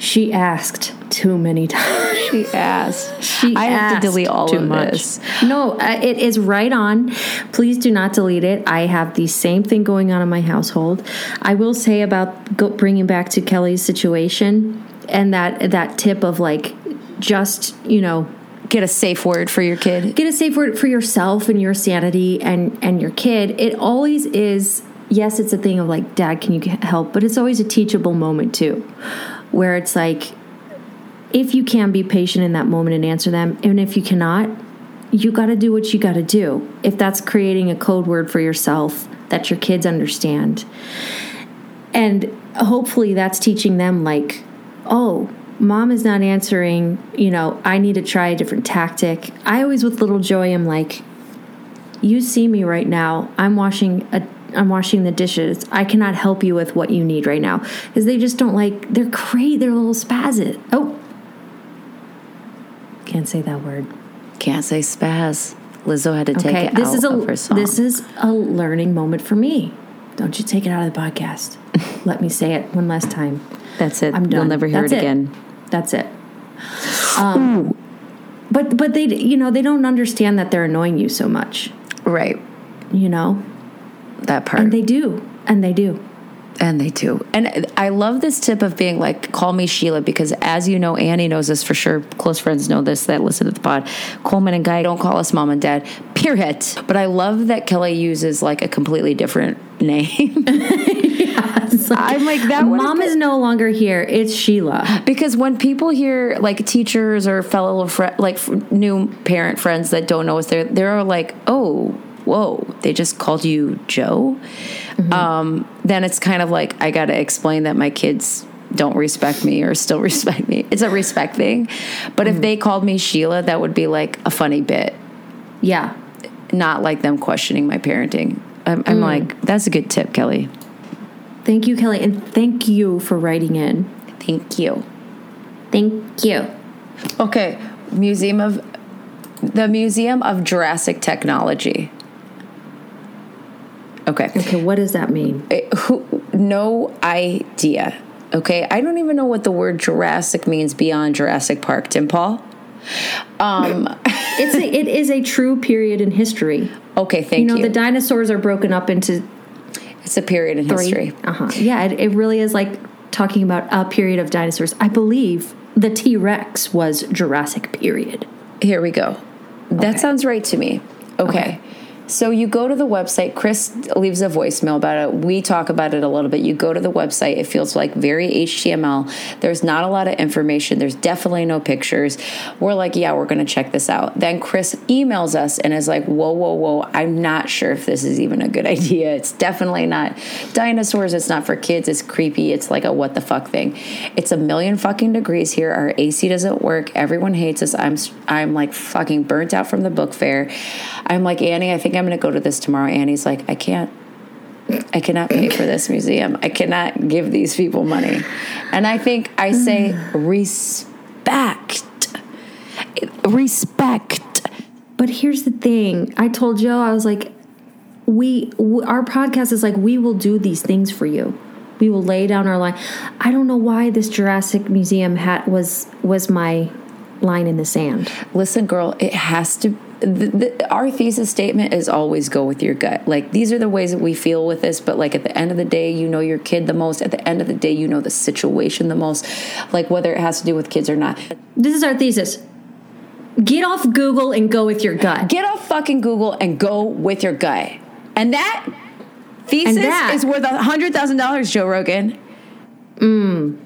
she asked too many [laughs] times. She asked. She I asked have to delete all of much. this. No, uh, it is right on. Please do not delete it. I have the same thing going on in my household. I will say about go, bringing back to Kelly's situation and that that tip of like just you know get a safe word for your kid. Get a safe word for yourself and your sanity and and your kid. It always is. Yes, it's a thing of like, Dad, can you help? But it's always a teachable moment too, where it's like if you can be patient in that moment and answer them, and if you cannot, you got to do what you got to do. If that's creating a code word for yourself that your kids understand. And hopefully that's teaching them, like, oh, mom is not answering, you know, I need to try a different tactic. I always, with little Joy, I'm like, you see me right now. I'm washing a I'm washing the dishes. I cannot help you with what you need right now because they just don't like. They're crazy. They're little spazit. Oh, can't say that word. Can't say spaz. Lizzo had to take okay, it this out is a, of her song. This is a learning moment for me. Don't you take it out of the podcast. [laughs] Let me say it one last time. That's it. I'm done. You'll never hear That's it again. That's it. [gasps] Um, but but they you know they don't understand that they're annoying you so much. Right. You know that part. And they do. And they do. And they do. And I love this tip of being like, call me Sheila, because as you know, Annie knows this for sure. Close friends know this that listen to the pod. Coleman and Guy don't call us mom and dad, period. But I love that Kelly uses like a completely different [laughs] name. [laughs] Like, [laughs] I'm like, that mom is no longer here. It's Sheila. Because when people hear like teachers or fellow, fr- like new parent friends that don't know us, they're, they're like, oh, whoa, they just called you Joe. Mm-hmm. Um, then it's kind of like I got to explain that my kids don't respect me or still [laughs] respect me. It's a respect thing. But mm-hmm. if they called me Sheila, that would be like a funny bit. Yeah. Not like them questioning my parenting. I'm, I'm mm. like, that's a good tip, Kelly. Thank you, Kelly. And thank you for writing in. Thank you. Thank you. Okay. Museum of the Museum of Jurassic Technology. Okay. Okay, what does that mean? It, who, no idea. Okay, I don't even know what the word Jurassic means beyond Jurassic Park. Tim Paul. Um, [laughs] it's a, it is a true period in history. Okay, thank you. Know you know the dinosaurs are broken up into. It's a period in three. history. Uh huh. Yeah, it, it really is like talking about a period of dinosaurs. I believe the T Rex was Jurassic period. Here we go. That okay. sounds right to me. okay. okay. So you go to the website. Chris leaves a voicemail about it. We talk about it a little bit. You go to the website. It feels like very HTML. There's not a lot of information. There's definitely no pictures. We're like, yeah, we're going to check this out. Then Chris emails us and is like, whoa, whoa, whoa. I'm not sure if this is even a good idea. It's definitely not dinosaurs. It's not for kids. It's creepy. It's like a what the fuck thing. It's a million fucking degrees here. Our AC doesn't work. Everyone hates us. I'm I'm like fucking burnt out from the book fair. I'm like Annie. I think going to go to this tomorrow. Annie's like, I can't. I cannot pay for this museum. I cannot give these people money. And I think I say respect. Respect. But here's the thing. I told Joe I was like we our podcast is like we will do these things for you. We will lay down our line. I don't know why this Jurassic Museum hat was was my line in the sand. Listen, girl, it has to. The, the, our thesis statement is always go with your gut. Like these are the ways that we feel with this, but like at the end of the day, you know your kid the most. At the end of the day, you know the situation the most. Like whether it has to do with kids or not. This is our thesis. Get off Google and go with your gut. Get off fucking Google and go with your gut. And that thesis And that- is worth a hundred thousand dollars, Joe Rogan. Mm.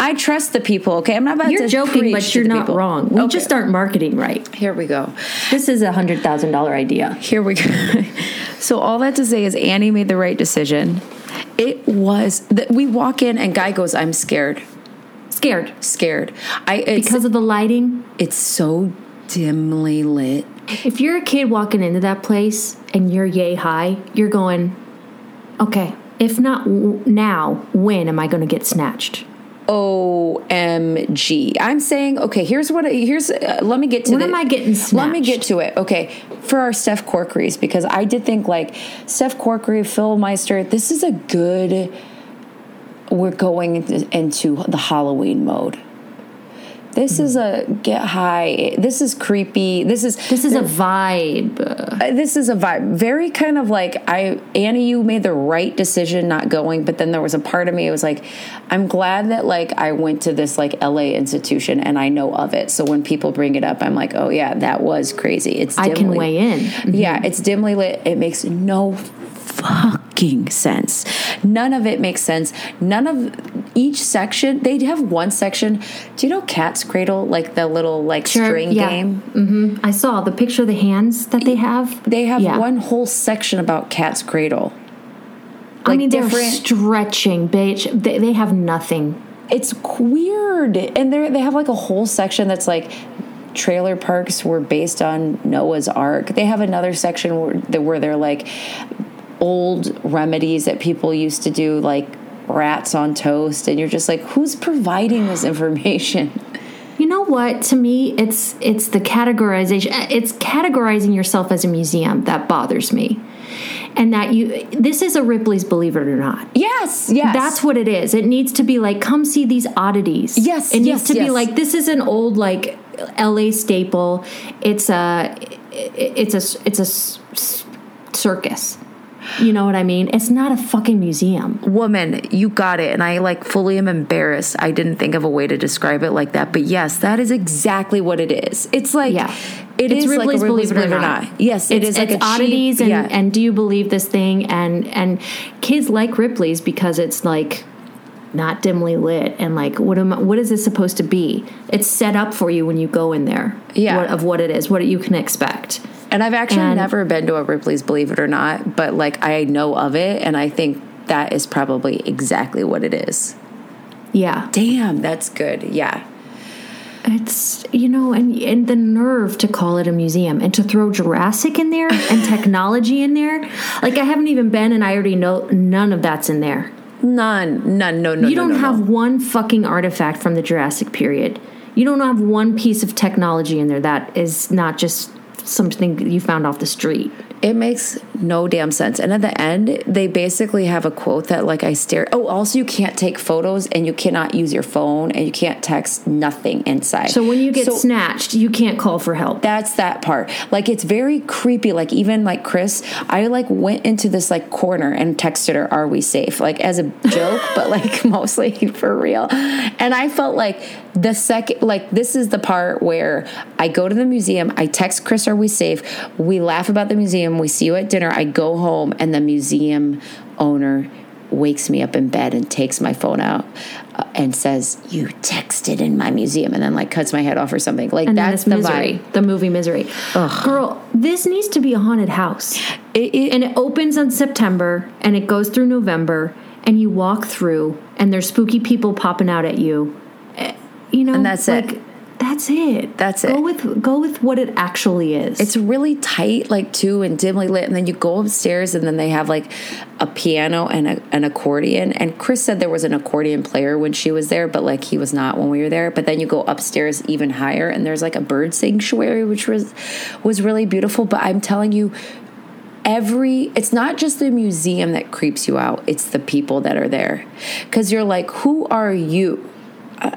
I trust the people. Okay, I'm not about You're to joking, but you're not people. wrong. We Okay. just aren't marketing right. Here we go. This is a hundred thousand dollar idea. Here we go. [laughs] so all that to say is Annie made the right decision. It was that we walk in and guy goes, "I'm scared, Scared scared." I it's, because of the lighting. it's so dimly lit. If you're a kid walking into that place and you're yay high, you're going, okay. If not w- now, when am I going to get snatched? OMG. I'm saying, okay, here's what, here's, uh, let me get to When am I getting Let me get to it. Okay. For our Steph Corkeries, because I did think like Steph Corkery, Phil Meister, this is a good, we're going into the Halloween mode. This is a get high. This is creepy. This is This is a vibe. uh, this is a vibe very kind of like i annie you made the right decision not going but then there was a part of me it was like i'm glad that like i went to this like la institution and i know of it so when people bring it up i'm like oh yeah that was crazy it's I can weigh in. yeah it's dimly lit it makes no fucking sense none of it makes sense none of each section they have one section do you know cat's cradle like the little like string yeah. game hmm I saw the picture of the hands that they have. they have Yeah. one whole section about Cat's Cradle. I like mean, they're different- stretching, bitch. They, they have nothing. It's weird, and they they have like a whole section that's like trailer parks were based on Noah's Ark. They have another section where where they're like old remedies that people used to do, like rats on toast, and you're just like, who's providing this information? [laughs] You know what? To me, it's it's the categorization. It's categorizing yourself as a museum that bothers me, and that you. This is a Ripley's Believe It or Not. Yes, yes, That's what it is. It needs to be like, come see these oddities. Yes, it needs yes, to be like this is an old like L.A. staple. It's a it's a it's a circus. You know what I mean? It's not a fucking museum. woman you got it and i like fully am embarrassed i didn't think of a way to describe it like that but yes that is exactly what it is it's like Yeah. it it's is like a Ripley's Ripley's Believe It or Not. Yes, it it's, is like it's a cheap- oddities and, yeah. and do you believe this thing and and kids like Ripley's because it's like not dimly lit and like what am I, what is this supposed to be? It's set up for you when you go in there. Yeah. what, of what it is, what you can expect. And I've actually And- never been to a Ripley's Believe It or Not, but like I know of it and I think that is probably exactly what it is. Yeah, Damn, that's good. Yeah. it's you know, and and the nerve to call it a museum and to throw Jurassic in there and [laughs] technology in there. Like I haven't even been, and I already know none of that's in there. None, none, no, no. You no, don't no, have no. one fucking artifact from the Jurassic period. You don't have one piece of technology in there that is not just something you found off the street. It makes no damn sense. And at the end, they basically have a quote that like I stare. Oh, also you can't take photos and you cannot use your phone and you can't text nothing inside. So when you get So- snatched, you can't call for help. that's that part like it's very creepy like even like chris i like went into this like corner and texted her are we safe like as a joke but like [laughs] mostly for real and i felt like the second like this is the part where i go to the museum i text chris are we safe we laugh about the museum we see you at dinner i go home and the museum owner wakes me up in bed and takes my phone out uh, and says you texted in my museum and then like cuts my head off or something like and that's the misery, vibe the movie Misery. Girl, this needs to be a haunted house. It- it- and it opens on September and it goes through November and you walk through and there's spooky people popping out at you. Eh, You know, And that's it. That's it. That's it. go it. with go with what it actually is. It's really tight, like too, and dimly lit. And then you go upstairs, and then they have like a piano and a, an accordion. And Chris said there was an accordion player when she was there, but like he was not when we were there. But then you go upstairs even higher, and there's like a bird sanctuary, which was was really beautiful. But I'm telling you, every it's not just the museum that creeps you out; it's the people that are there, because you're like, who are you?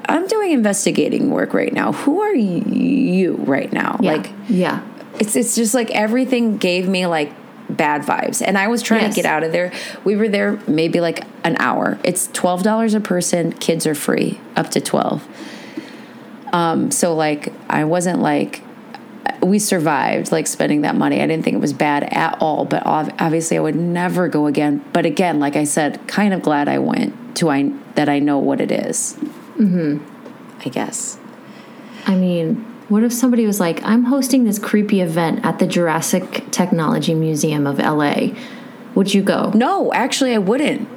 I'm doing investigating work right now. Who are you right now? Yeah. Like yeah. it's it's just like everything gave me like bad vibes and i was trying Yes. to get out of there we were there maybe like an hour it's $12 a person kids are free up to 12 um so like i wasn't like we survived like spending that money i didn't think it was bad at all but obviously i would never go again but again like i said kind of glad i went to i that i know what it is mm-hmm i guess I mean, what if somebody was like, I'm hosting this creepy event at the Jurassic Technology Museum of LA? Would you go? No, actually, I wouldn't.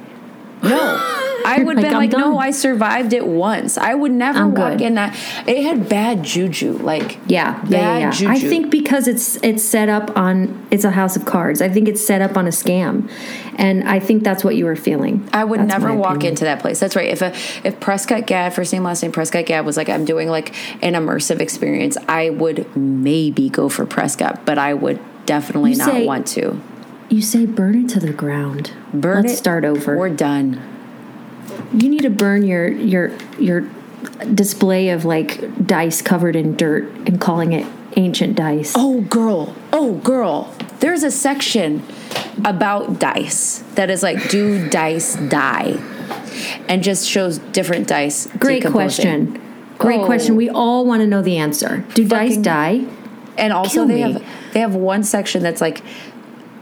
No. [gasps] [laughs] I would like, been "I'm like, no. I survived it once. I would never I'm walk good. in that. It had bad juju. Like, Yeah, yeah, bad yeah, yeah. juju. I think because it's it's set up on it's a house of cards. I think it's set up on a scam, and I think that's what you were feeling. I would That's never walk opinion. into that place. That's right. If a, if Prescott Gad, first name, last name, Prescott Gad was like, I'm doing like an immersive experience, I would maybe go for Prescott, but I would definitely You not say- want to. You say burn it to the ground. Burn Let's it. start over. We're done. You need to burn your your your display of like dice covered in dirt and calling it ancient dice. Oh, girl. Oh, girl. There's a section about dice that is like, do dice die? And just shows different dice. Great question. Great Oh. question. We oh. all want to know the answer. Do dice die? And also Kill they me. have they have one section that's like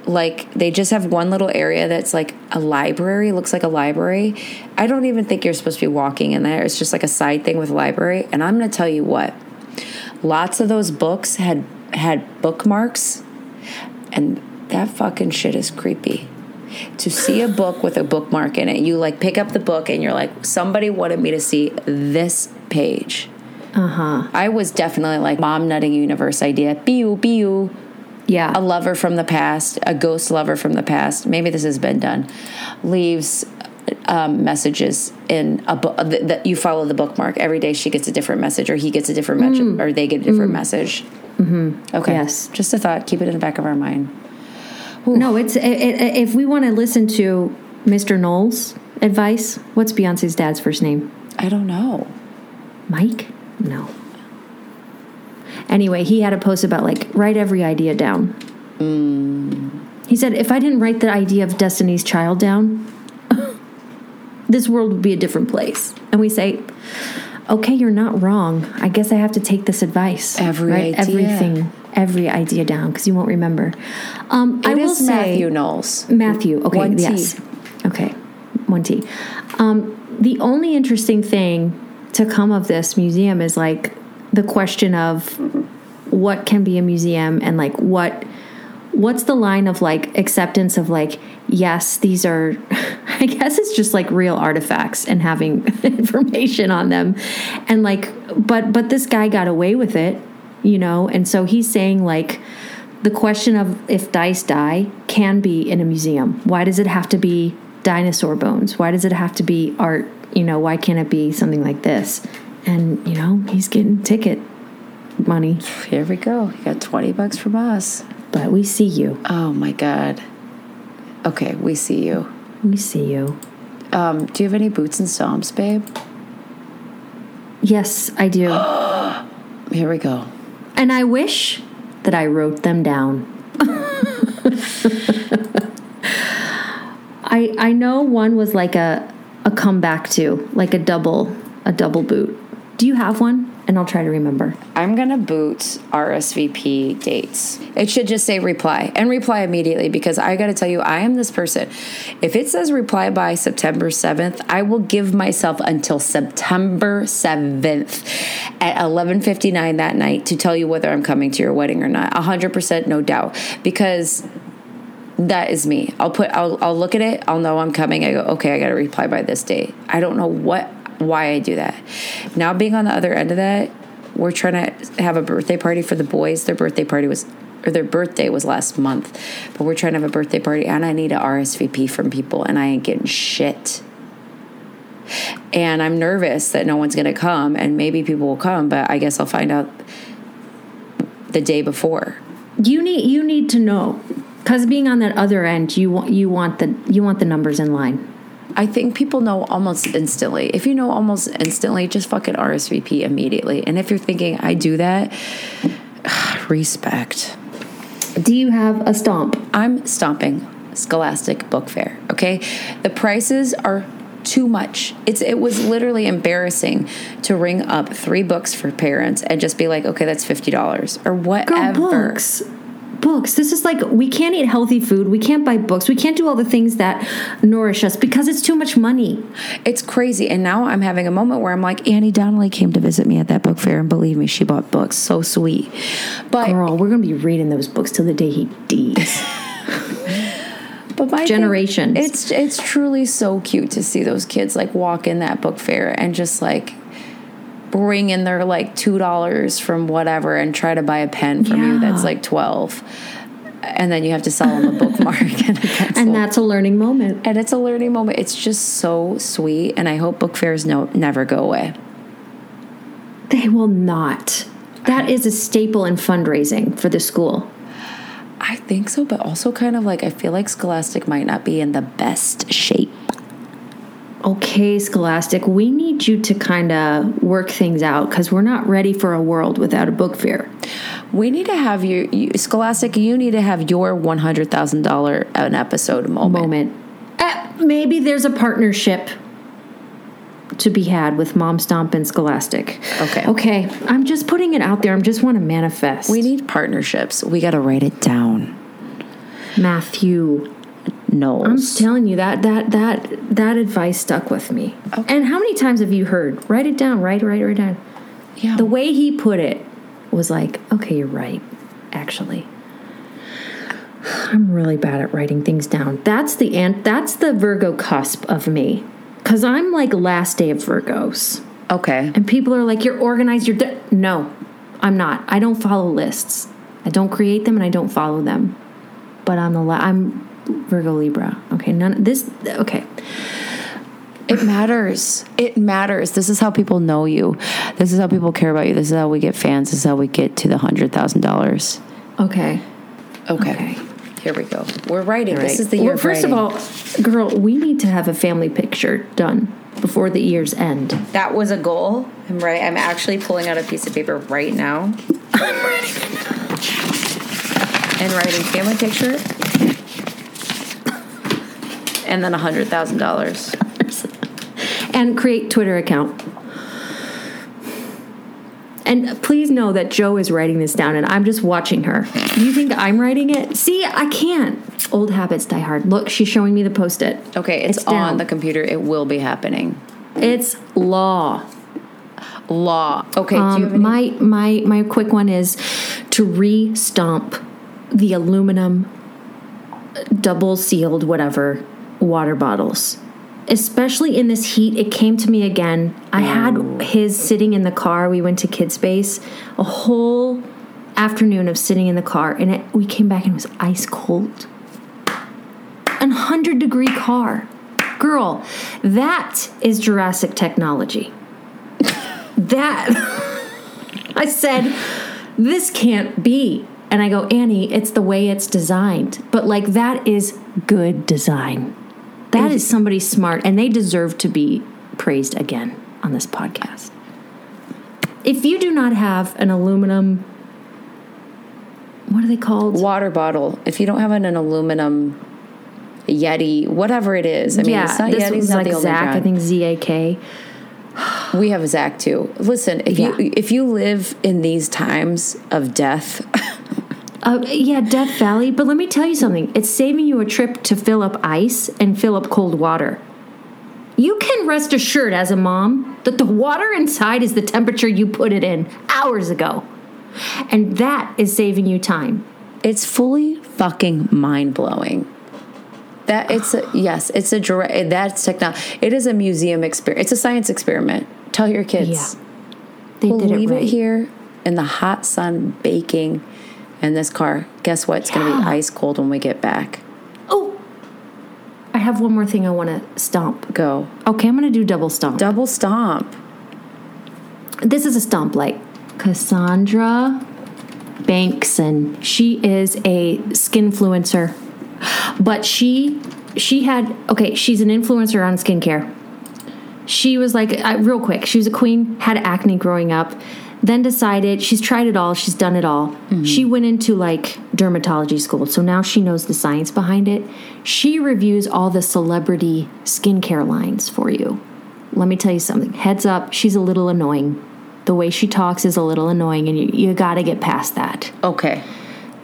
like they just have one little area that's like a library, looks like a library. I don't even think you're supposed to be walking in there. It's just like a side thing with a library. And I'm going to tell you what. Lots of those books had had bookmarks and that fucking shit is creepy. To see a book with a bookmark in it, you like pick up the book and you're like, somebody wanted me to see this page. Uh huh. I was definitely like mom nutting universe idea. Pew pew. Yeah. A lover from the past, a ghost lover from the past. Maybe this has been done. Leaves um, messages in a book that you follow the bookmark every day. She gets a different message, or he gets a different message, or they get a different message. Mm-hmm. Okay. Yes. Just a thought. Keep it in the back of our mind. No, it's i i if we want to listen to Mr. Knowles' advice. What's Beyonce's dad's first name? I don't know. Mike? No. Anyway, he had a post about like write every idea down. He said, if I didn't write the idea of Destiny's Child down, [laughs] this world would be a different place. And we say, okay, you're not wrong. I guess I have to take this advice. Every write idea. everything, every idea down because you won't remember. Um, I will say Mathew Knowles. Mathew. Okay, One T. yes. Okay, one T. Um, the only interesting thing to come of this museum is like the question of what can be a museum and like what what's the line of like acceptance of like yes these are [laughs] i guess it's just like real artifacts and having [laughs] information on them. And like but but this guy got away with it you know? And so he's saying like the question of if dice die can be in a museum. Why does it have to be dinosaur bones? Why does it have to be art? You know why can't it be something like this? And you know he's getting ticket money Here we go. You got 20 bucks from us. but we see you Oh my God. Okay, we see you. we see you Um, do you have any boots and stomps, babe? yes i do [gasps] Here we go. and i wish that i wrote them down [laughs] i i know one was like a a comeback to like a double a double boot do you have one and i'll try to remember I'm gonna boot RSVP dates. It should just say reply and reply immediately because I gotta tell you, I am this person. If it says reply by September 7th, I will give myself until September 7th at 11:59 that night to tell you whether I'm coming to your wedding or not. 100% no doubt because that is me. I'll put I'll I'll look at it, I'll know I'm coming. I go, "Okay, I got to reply by this date." I don't know what why I do that. Now being on the other end of that, we're trying to have a birthday party for the boys. Their birthday party was or their birthday was last month. But we're trying to have a birthday party and I need a RSVP from people and I ain't getting shit. And I'm nervous that no one's going to come and maybe people will come, but I guess I'll find out the day before. you need you need to know because being on that other end you want you want the you want the numbers in line I think people know almost instantly. If you know almost instantly, just fucking RSVP immediately. And if you're thinking I do that, [sighs] respect. Do you have a stomp? I'm stomping Scholastic Book Fair. Okay, the prices are too much. It's it was literally embarrassing to ring up three books for parents and just be like, okay, that's fifty dollars or whatever. Girl, books. Books. This is like we can't eat healthy food. We can't buy books. We can't do all the things that nourish us because it's too much money. It's crazy. And now I'm having a moment where I'm like, Annie Donnelly came to visit me at that book fair, and believe me, she bought books. So sweet. But Girl, we're gonna be reading those books till the day he dies. [laughs] but my thing- it's it's truly so cute to see those kids like walk in that book fair and just like bring in their like two dollars from whatever and try to buy a pen from you that's like twelve. And then you have to sell them a bookmark [laughs] and a and that's a learning moment. and it's a learning moment. It's just so sweet, and I hope book fairs no never go away. They will not. That is a staple in fundraising for the school. I think so, but also kind of like I feel like Scholastic might not be in the best shape. Okay, Scholastic, we need you to kind of work things out because we're not ready for a world without a book fair. We need to have you, you Scholastic. You need to have your one hundred thousand dollar an episode moment. Moment. Uh, maybe there's a partnership to be had with Mom Stomp and Scholastic. Okay. Okay, I'm just putting it out there. I just want to manifest. We need partnerships. We got to write it down. Mathew. I'm Knowles. telling you that that that that advice stuck with me. And how many times have you heard? Write it down. Write, write, write down. yeah. The way he put it was like, okay, you're right. Actually, I'm really bad at writing things down. That's the ant. That's the Virgo cusp of me, because I'm like last day of Virgos, okay. and people are like, "You're organized." You're de-. no, I'm not. I don't follow lists. I don't create them, and I don't follow them. But I'm the la- I'm Virgo Libra. Okay, none this. Okay, It matters. It matters. This is how people know you. This is how people care about you. This is how we get fans. This is how we get to the hundred thousand dollars. okay. Okay. Okay. Here we go. We're writing. This is the year. Well, of first writing. of all, girl, we need to have a family picture done before the year's end. That was a goal. I'm right. I'm actually pulling out a piece of paper right now. [laughs] I'm writing. and writing family picture. And then a hundred thousand dollars. and create Twitter account. And please know that Joe is writing this down and I'm just watching her. You think I'm writing it? See, I can't. Old habits die hard. Look, she's showing me the post it. Okay, it's, It's down. on the computer. It will be happening. It's law. Law. Okay. do you have Um, my my my quick one is to re-stomp the aluminum uh, double sealed whatever water bottles. Especially in this heat, it came to me again. I had his sitting in the car. We went to Kidspace, a whole afternoon of sitting in the car, and it, we came back and it was ice cold. An hundred degree car, girl. That is Jurassic technology [laughs] that [laughs] I said, this can't be. And I go, Annie, it's the way it's designed. But like that is good design. That is somebody smart, and they deserve to be praised again on this podcast. If you do not have an aluminum, what are they called? water bottle. If you don't have an, an aluminum Yeti, whatever it is, I mean, it's not this Yeti's was not like Zak. I think Z A K. We have a Zak too. Listen, if Yeah. you if you live in these times of death, [laughs] Uh, yeah, Death Valley. But let me tell you something. It's saving you a trip to fill up ice and fill up cold water. You can rest assured as a mom that the water inside is the temperature you put it in hours ago. And that is saving you time. it's fully fucking mind blowing. That it's a, yes, it's a direct. That's technology. It is a museum experience. It's a science experiment. Tell your kids. Yeah. They we'll did leave it it, here in the hot sun, baking, in this car. Guess what? It's going to be ice cold when we get back. Oh, I have one more thing I want to stomp. Go Okay, I'm going to do double stomp. double stomp. this is a stomp light. Cassandra Bankson. She is a skinfluencer, but she she had okay. She's an influencer on skincare. She was like uh, real quick. She was a queen. Had acne growing up. Then decided she's tried it all. She's done it all. Mm-hmm. She went into like dermatology school, so now she knows the science behind it. She reviews all the celebrity skincare lines for you. Let me tell you something. Heads up, she's a little annoying. The way she talks is a little annoying, and you, you got to get past that. Okay.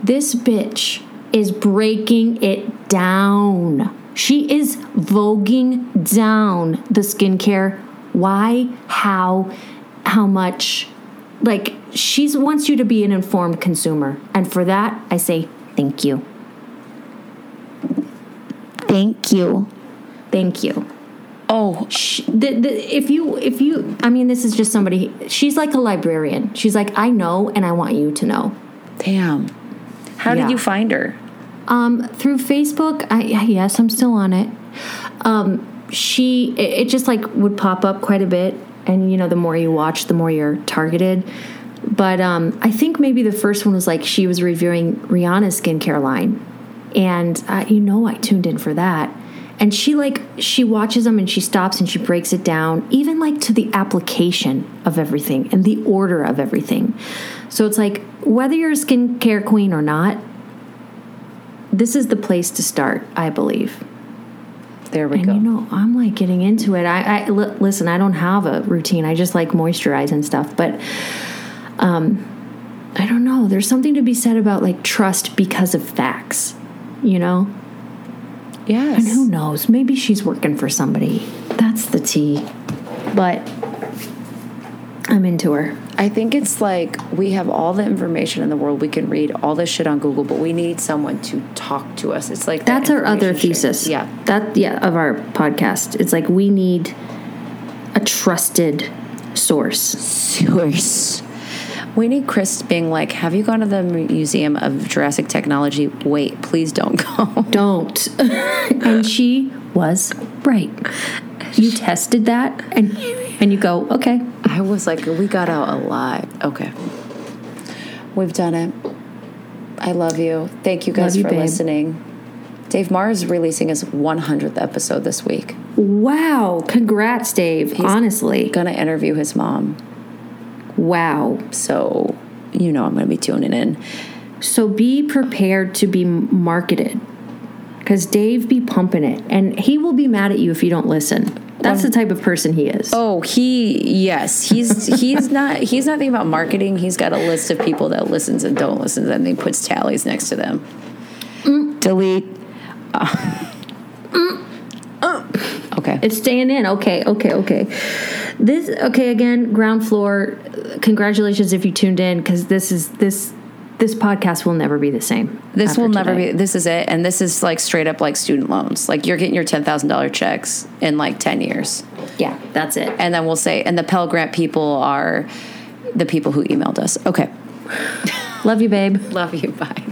This bitch is breaking it down. She is voguing down the skincare. Why? How? How much? Like, she wants you to be an informed consumer. And for that, I say thank you. Thank you. Thank you. Oh, Sh the, the, if you if you i mean this is just somebody she's like a librarian she's like i know and i want you to know damn. How Yeah. did you find her? um through facebook i yes i'm still on it um she it, it just like would pop up quite a bit and you know the more you watch the more you're targeted. But um i think maybe the first one was like she was reviewing rihanna's skincare line. And uh, you know i tuned in for that. And she like she watches them and she stops and she breaks it down even like to the application of everything and the order of everything. So it's like whether you're a skincare queen or not this is the place to start i believe There we and go. you know i'm like getting into it. I, I listen i don't have a routine. I just like moisturize and stuff. But um i don't know. There's something to be said about like trust because of facts you know? Yes. and who knows? Maybe she's working for somebody. That's the tea. But i'm into her I think it's like we have all the information in the world. We can read all this shit on Google, but we need someone to talk to us. It's like that that's our other thesis Yeah. that yeah of our podcast it's like we need a trusted source Source. We need Chris being like, "Have you gone to the Museum of Jurassic Technology? Wait, please don't go." [laughs] don't. [laughs] and she was right. You tested that and and you go, okay. I was like, "We got out alive." Okay, we've done it. I love you. Thank you guys you, for babe. listening. Dave Marr is releasing his 100th episode this week. Wow. Congrats, Dave. Honestly. Gonna interview his mom, Wow. so you know I'm gonna be tuning in. So be prepared to be marketed. Cuz Dave be pumping it and he will be mad at you if you don't listen. That's the type of person he is. Oh, he yes, he's he's not he's not thinking about marketing. He's got a list of people that listens and don't listen, and he puts tallies next to them. Delete. Okay. It's staying in. Okay, okay, okay. This okay again, ground floor. Congratulations if you tuned in cuz this is this this podcast will never be the same. This will never today. be. This is it, and this is like straight up like student loans. Like you're getting your ten thousand dollar checks in like ten years, Yeah, that's it. and then we'll say, and the Pell Grant people are the people who emailed us. Okay, Love you, babe. [laughs] love you. Bye.